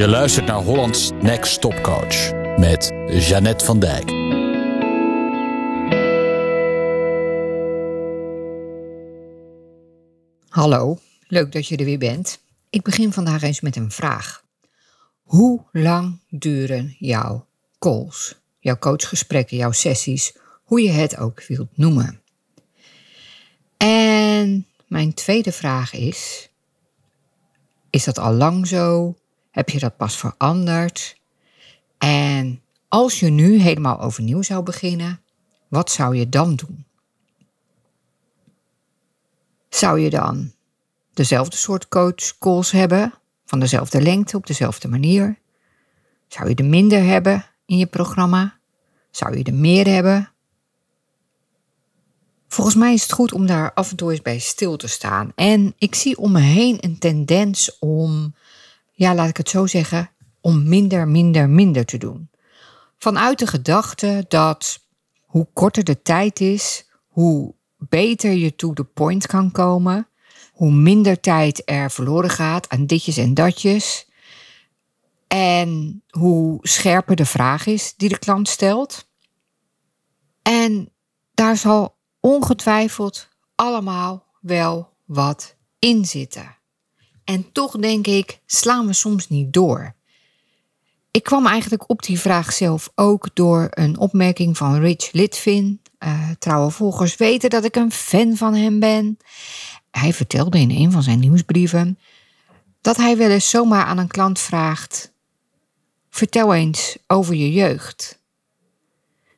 Je luistert naar Hollands Next Top Coach met Jeannette van Dijk. Hallo, leuk dat je er weer bent. Ik begin vandaag eens met een vraag. Hoe lang duren jouw calls, jouw coachgesprekken, jouw sessies, hoe je het ook wilt noemen? En mijn tweede vraag is: is dat al lang zo? Heb je dat pas veranderd? En als je nu helemaal overnieuw zou beginnen, wat zou je dan doen? Zou je dan dezelfde soort coach calls hebben, van dezelfde lengte, op dezelfde manier? Zou je er minder hebben in je programma? Zou je er meer hebben? Volgens mij is het goed om daar af en toe eens bij stil te staan. En ik zie om me heen een tendens om, ja, laat ik het zo zeggen, om minder, minder, minder te doen. Vanuit de gedachte dat hoe korter de tijd is, hoe beter je to the point kan komen, hoe minder tijd er verloren gaat aan ditjes en datjes. En hoe scherper de vraag is die de klant stelt. En daar zal ongetwijfeld allemaal wel wat in zitten. En toch denk ik, slaan we soms niet door. Ik kwam eigenlijk op die vraag zelf ook door een opmerking van Rich Litvin. Uh, trouwe volgers weten dat ik een fan van hem ben. Hij vertelde in een van zijn nieuwsbrieven dat hij wel eens zomaar aan een klant vraagt: Vertel eens over je jeugd.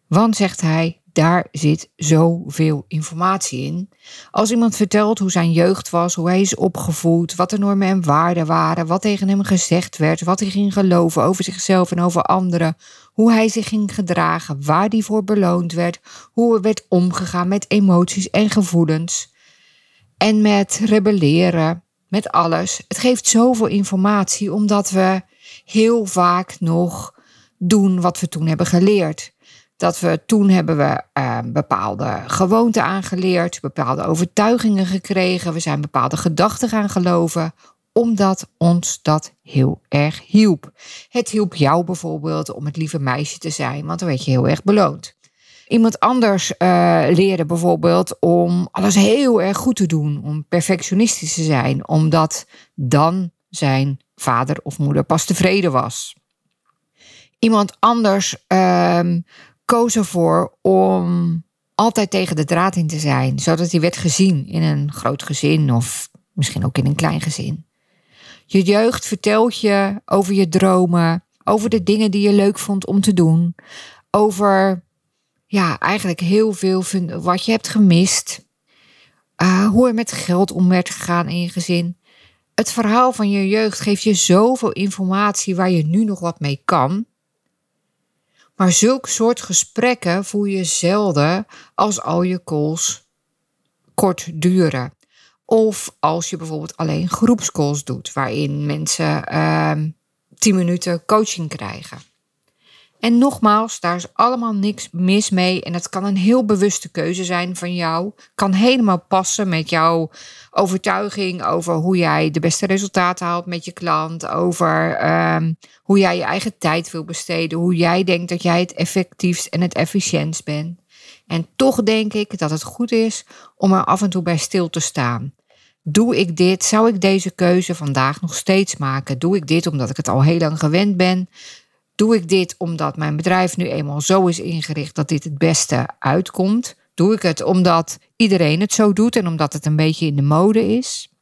Want, zegt hij, daar zit zoveel informatie in. Als iemand vertelt hoe zijn jeugd was, hoe hij is opgevoed, wat de normen en waarden waren, wat tegen hem gezegd werd, wat hij ging geloven over zichzelf en over anderen, hoe hij zich ging gedragen, waar hij voor beloond werd, hoe er werd omgegaan met emoties en gevoelens en met rebelleren, met alles. Het geeft zoveel informatie omdat we heel vaak nog doen wat we toen hebben geleerd. Dat we toen hebben we uh, bepaalde gewoonten aangeleerd, bepaalde overtuigingen gekregen, we zijn bepaalde gedachten gaan geloven, omdat ons dat heel erg hielp. Het hielp jou bijvoorbeeld om het lieve meisje te zijn, want dan werd je heel erg beloond. Iemand anders uh, leerde bijvoorbeeld om alles heel erg goed te doen, om perfectionistisch te zijn, omdat dan zijn vader of moeder pas tevreden was. Iemand anders uh, koos ervoor om altijd tegen de draad in te zijn, zodat hij werd gezien in een groot gezin of misschien ook in een klein gezin. Je jeugd vertelt je over je dromen, over de dingen die je leuk vond om te doen, over ja, eigenlijk heel veel wat je hebt gemist, uh, hoe er met geld om werd gegaan in je gezin. Het verhaal van je jeugd geeft je zoveel informatie waar je nu nog wat mee kan. Maar zulk soort gesprekken voer je zelden als al je calls kort duren. Of als je bijvoorbeeld alleen groepscalls doet, waarin mensen ehm, 10 minuten coaching krijgen. En nogmaals, daar is allemaal niks mis mee. En het kan een heel bewuste keuze zijn van jou. Kan helemaal passen met jouw overtuiging over hoe jij de beste resultaten haalt met je klant. Over ehm, hoe jij je eigen tijd wil besteden. Hoe jij denkt dat jij het effectiefst en het efficiëntst bent. En toch denk ik dat het goed is om er af en toe bij stil te staan. Doe ik dit? Zou ik deze keuze vandaag nog steeds maken? Doe ik dit omdat ik het al heel lang gewend ben? Doe ik dit omdat mijn bedrijf nu eenmaal zo is ingericht dat dit het beste uitkomt? Doe ik het omdat iedereen het zo doet en omdat het een beetje in de mode is?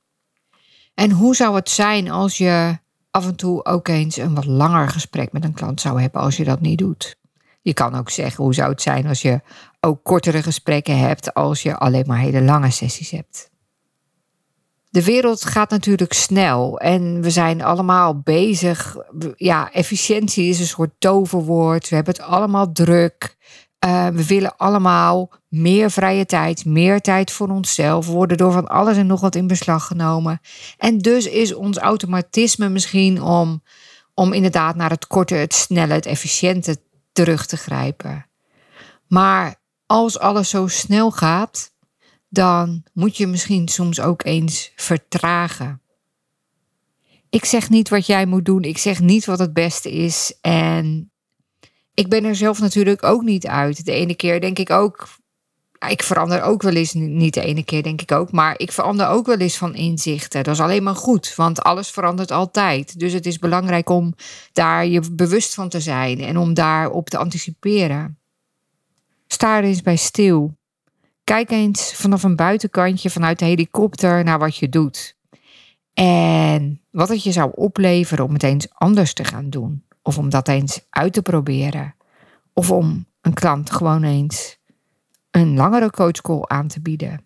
En hoe zou het zijn als je af en toe ook eens een wat langer gesprek met een klant zou hebben als je dat niet doet? Je kan ook zeggen hoe zou het zijn als je ook kortere gesprekken hebt als je alleen maar hele lange sessies hebt de wereld gaat natuurlijk snel en we zijn allemaal bezig. Ja, efficiëntie is een soort toverwoord. We hebben het allemaal druk. Uh, we willen allemaal meer vrije tijd, meer tijd voor onszelf. We worden door van alles en nog wat in beslag genomen. En dus is ons automatisme misschien om, om inderdaad naar het korte, het snelle, het efficiënte terug te grijpen. Maar als alles zo snel gaat, dan moet je misschien soms ook eens vertragen. ik zeg niet wat jij moet doen. Ik zeg niet wat het beste is. En ik ben er zelf natuurlijk ook niet uit. De ene keer denk ik ook. Ik verander ook wel eens, niet de ene keer denk ik ook, maar ik verander ook wel eens van inzichten. Dat is alleen maar goed, want alles verandert altijd. Dus het is belangrijk om daar je bewust van te zijn en om daarop te anticiperen. Sta er eens bij stil. Kijk eens vanaf een buitenkantje vanuit de helikopter naar wat je doet. En wat het je zou opleveren om het eens anders te gaan doen. Of om dat eens uit te proberen. Of om een klant gewoon eens een langere coachcall aan te bieden.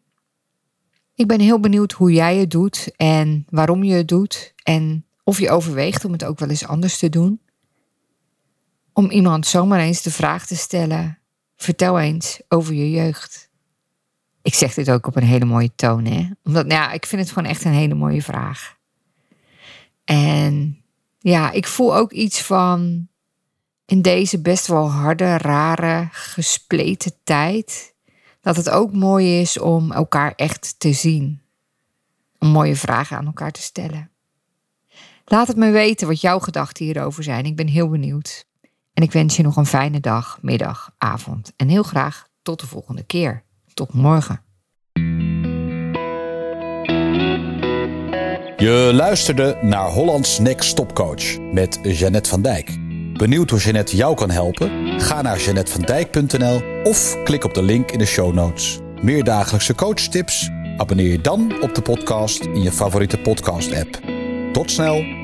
Ik ben heel benieuwd hoe jij het doet en waarom je het doet. En of je overweegt om het ook wel eens anders te doen. Om iemand zomaar eens de vraag te stellen: vertel eens over je jeugd. Ik zeg dit ook op een hele mooie toon, hè? Omdat, nou ja, ik vind het gewoon echt een hele mooie vraag. En ja, ik voel ook iets van in deze best wel harde, rare, gespleten tijd. Dat het ook mooi is om elkaar echt te zien. Om mooie vragen aan elkaar te stellen. Laat het me weten wat jouw gedachten hierover zijn. Ik ben heel benieuwd. En ik wens je nog een fijne dag, middag, avond. En heel graag tot de volgende keer. Tot morgen. Je luisterde naar Hollands Next Coach met Jeannette van Dijk. Benieuwd hoe Jeannette jou kan helpen? Ga naar jeannettevandijk.nl of klik op de link in de show notes. Meer dagelijkse coachtips? Abonneer je dan op de podcast in je favoriete podcast-app. Tot snel!